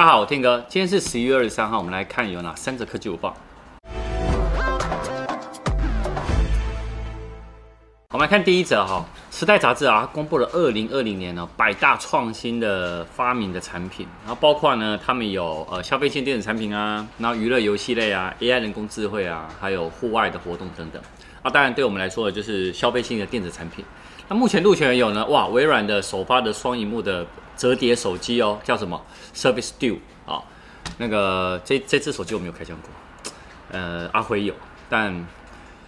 大家好，我天哥，今天是十一月二十三号，我们来看有哪三则科技午报。我们来看第一则哈，《时代》杂志啊公布了二零二零年呢百大创新的发明的产品，然后包括呢他们有呃消费性电子产品啊，然后娱乐游戏类啊，AI 人工智慧啊，还有户外的活动等等。啊，当然对我们来说就是消费性的电子产品。那目前入选有呢，哇，微软的首发的双萤幕的折叠手机哦，叫什么 Surface Duo 啊、那个这这只手机我没有开箱过，呃，阿辉有，但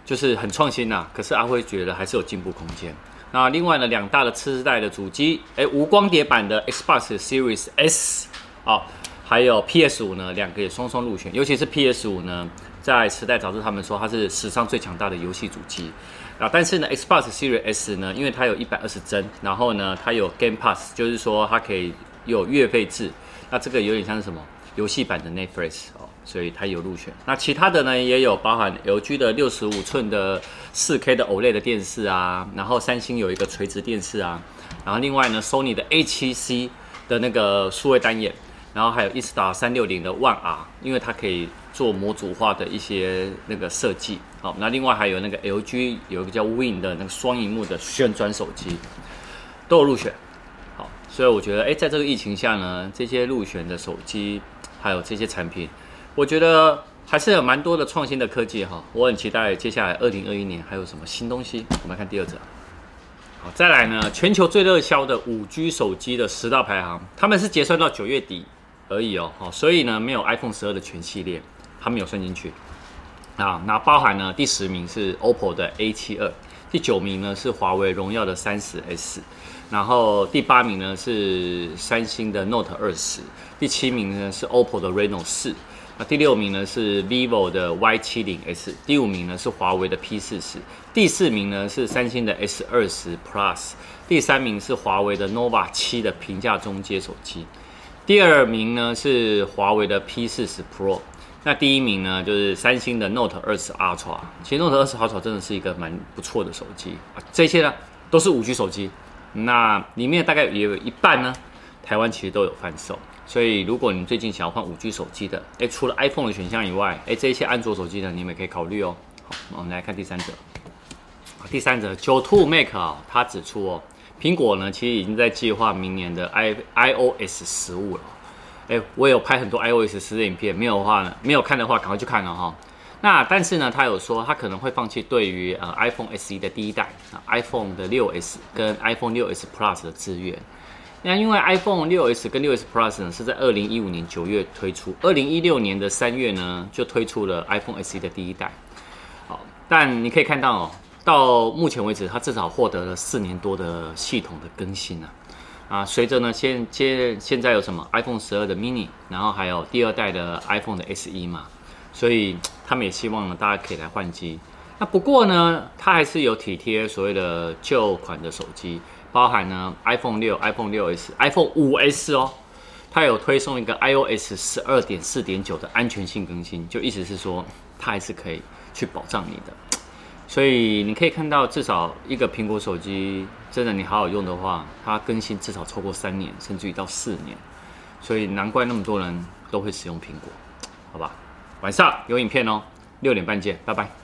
就是很创新呐、可是阿辉觉得还是有进步空间。那另外呢，两大的次世代的主机，哎，无光碟版的 Xbox Series S 啊、哦，还有 PS 五呢，两个也双双入选。尤其是 PS 五呢，在时代杂志他们说它是史上最强大的游戏主机。啊，但是呢，Xbox Series S 呢，因为它有一百二十帧，然后呢，它有 Game Pass，就是说它可以有月费制。那这个有点像是什么游戏版的 Netflix 哦，所以它有入选。那其他的呢，也有包含 LG 的六十五寸的四 K 的 OLED 的电视啊，然后三星有一个垂直电视啊，然后另外呢，Sony 的 A7C 的那个数位单眼，然后还有 E-Star 三六零的 One R，因为它可以做模组化的一些那个设计。好，那另外还有那个 LG 有一个叫 Win 的那个双荧幕的旋转手机，都有入选。所以我觉得，哎，在这个疫情下呢，这些入选的手机还有这些产品，我觉得还是有蛮多的创新的科技哈。我很期待接下来二零二一年还有什么新东西。我们来看第二则。好，再来呢，全球最热销的五 G 手机的十大排行，他们是结算到九月底而已哦。好，所以呢，没有 iPhone 十二的全系列，他们有算进去。啊，那包含呢，第十名是 OPPO 的 A 七二，第九名呢是华为荣耀的三十 S，然后第八名呢是三星的 Note 二十，第七名呢是 OPPO 的 Reno 四，那第六名呢是 Vivo 的 Y 七零 S，第五名呢是华为的 P 四十，第四名呢是三星的 S 二十 Plus，第三名是华为的 Nova 七的平价中阶手机，第二名呢是华为的 P 四十 Pro。那第一名呢，就是三星的 Note 二十 Ultra。其实 Note 二十 Ultra 真的是一个蛮不错的手机啊。这些呢都是五 G 手机，那里面大概也有一半呢，台湾其实都有贩售。所以如果你最近想要换五 G 手机的，诶，除了 iPhone 的选项以外，诶，这些安卓手机呢，你们也可以考虑哦。好，我们来看第三者。第三者，九兔 Mac 啊，它指出哦，苹果呢其实已经在计划明年的 i iOS 十五了。哎，我有拍很多 iOS 十的影片，没有的话呢，没有看的话，赶快去看了哈。那但是呢，他有说他可能会放弃对于呃 iPhone SE 的第一代啊 iPhone 的六 S 跟 iPhone 六 S Plus 的支援。那因为 iPhone 六 S 跟六 S Plus 呢是在二零一五年九月推出，二零一六年的三月呢就推出了 iPhone SE 的第一代。好，但你可以看到哦，到目前为止，它至少获得了四年多的系统的更新啊。啊，随着呢，现现现在有什么 iPhone 十二的 mini，然后还有第二代的 iPhone 的 SE 嘛，所以他们也希望呢，大家可以来换机。那不过呢，它还是有体贴所谓的旧款的手机，包含呢 iPhone 六、iPhone 六 S、iPhone 五 S 哦，它有推送一个 iOS 十二点四点九的安全性更新，就意思是说，它还是可以去保障你的。所以你可以看到，至少一个苹果手机，真的你好好用的话，它更新至少超过三年，甚至于到四年。所以难怪那么多人都会使用苹果，好吧？晚上有影片哦，六点半见，拜拜。